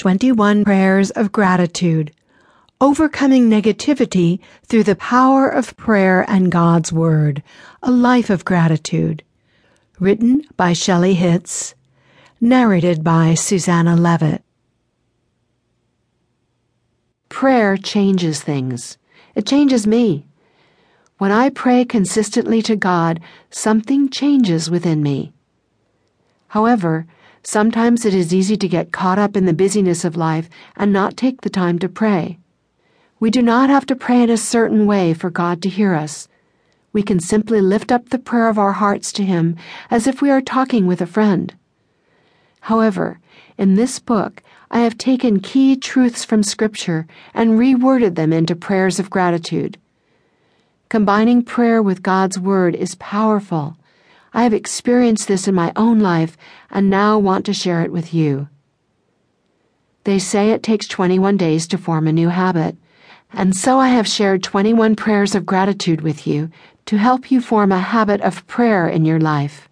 21 Prayers of Gratitude Overcoming Negativity Through the Power of Prayer and God's Word A Life of Gratitude. Written by Shelley Hitz. Narrated by Susanna Levitt. Prayer changes things. It changes me. When I pray consistently to God, something changes within me. However, sometimes it is easy to get caught up in the busyness of life and not take the time to pray. We do not have to pray in a certain way for God to hear us. We can simply lift up the prayer of our hearts to Him as if we are talking with a friend. However, in this book, I have taken key truths from Scripture and reworded them into prayers of gratitude. Combining prayer with God's Word is powerful. I have experienced this in my own life and now want to share it with you. They say it takes 21 days to form a new habit, and so I have shared 21 prayers of gratitude with you to help you form a habit of prayer in your life.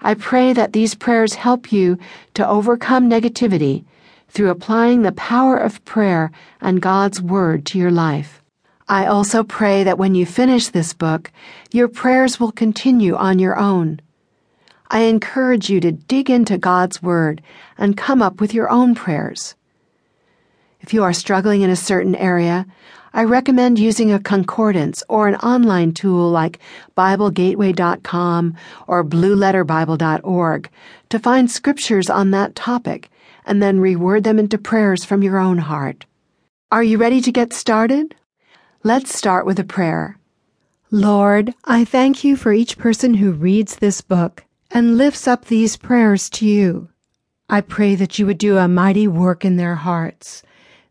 I pray that these prayers help you to overcome negativity through applying the power of prayer and God's Word to your life. I also pray that when you finish this book, your prayers will continue on your own. I encourage you to dig into God's Word and come up with your own prayers. If you are struggling in a certain area, I recommend using a concordance or an online tool like BibleGateway.com or BlueLetterBible.org to find scriptures on that topic and then reword them into prayers from your own heart. Are you ready to get started? Let's start with a prayer. Lord, I thank you for each person who reads this book and lifts up these prayers to you. I pray that you would do a mighty work in their hearts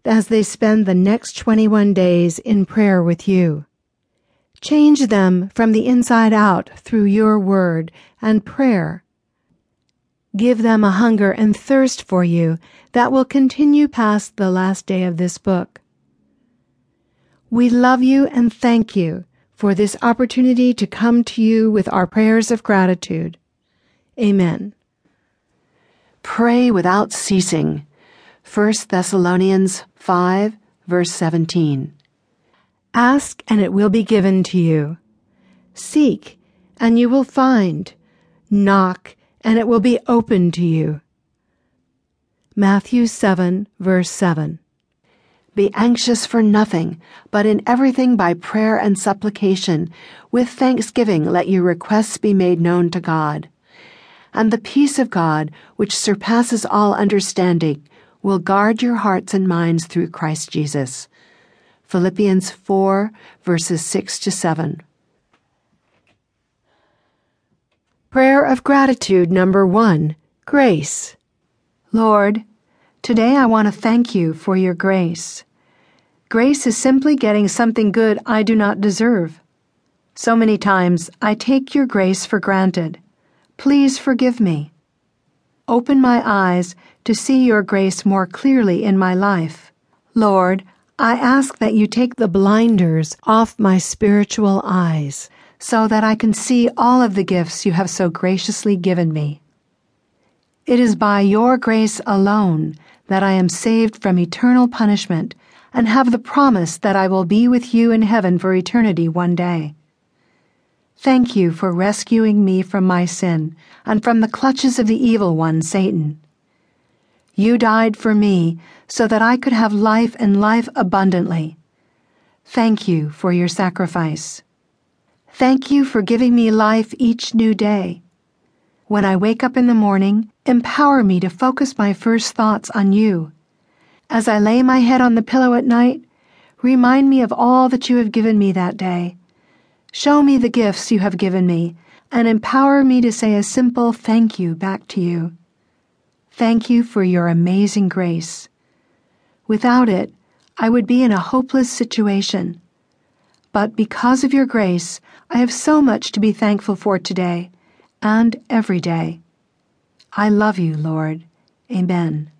as they spend the next 21 days in prayer with you. Change them from the inside out through your word and prayer. Give them a hunger and thirst for you that will continue past the last day of this book. We love you and thank you for this opportunity to come to you with our prayers of gratitude. Amen. Pray without ceasing. 1 Thessalonians 5, verse 17. Ask and it will be given to you. Seek and you will find. Knock and it will be opened to you. Matthew 7, verse 7. Be anxious for nothing, but in everything by prayer and supplication, with thanksgiving let your requests be made known to God. And the peace of God, which surpasses all understanding, will guard your hearts and minds through Christ Jesus. Philippians 4, verses 6 to 7. Prayer of Gratitude Number 1 Grace. Lord, today I want to thank you for your grace. Grace is simply getting something good I do not deserve. So many times I take your grace for granted. Please forgive me. Open my eyes to see your grace more clearly in my life. Lord, I ask that you take the blinders off my spiritual eyes so that I can see all of the gifts you have so graciously given me. It is by your grace alone that I am saved from eternal punishment and have the promise that I will be with you in heaven for eternity one day. Thank you for rescuing me from my sin and from the clutches of the evil one, Satan. You died for me so that I could have life and life abundantly. Thank you for your sacrifice. Thank you for giving me life each new day. When I wake up in the morning, empower me to focus my first thoughts on you as I lay my head on the pillow at night, remind me of all that you have given me that day. Show me the gifts you have given me, and empower me to say a simple thank you back to you. Thank you for your amazing grace. Without it, I would be in a hopeless situation. But because of your grace, I have so much to be thankful for today and every day. I love you, Lord. Amen.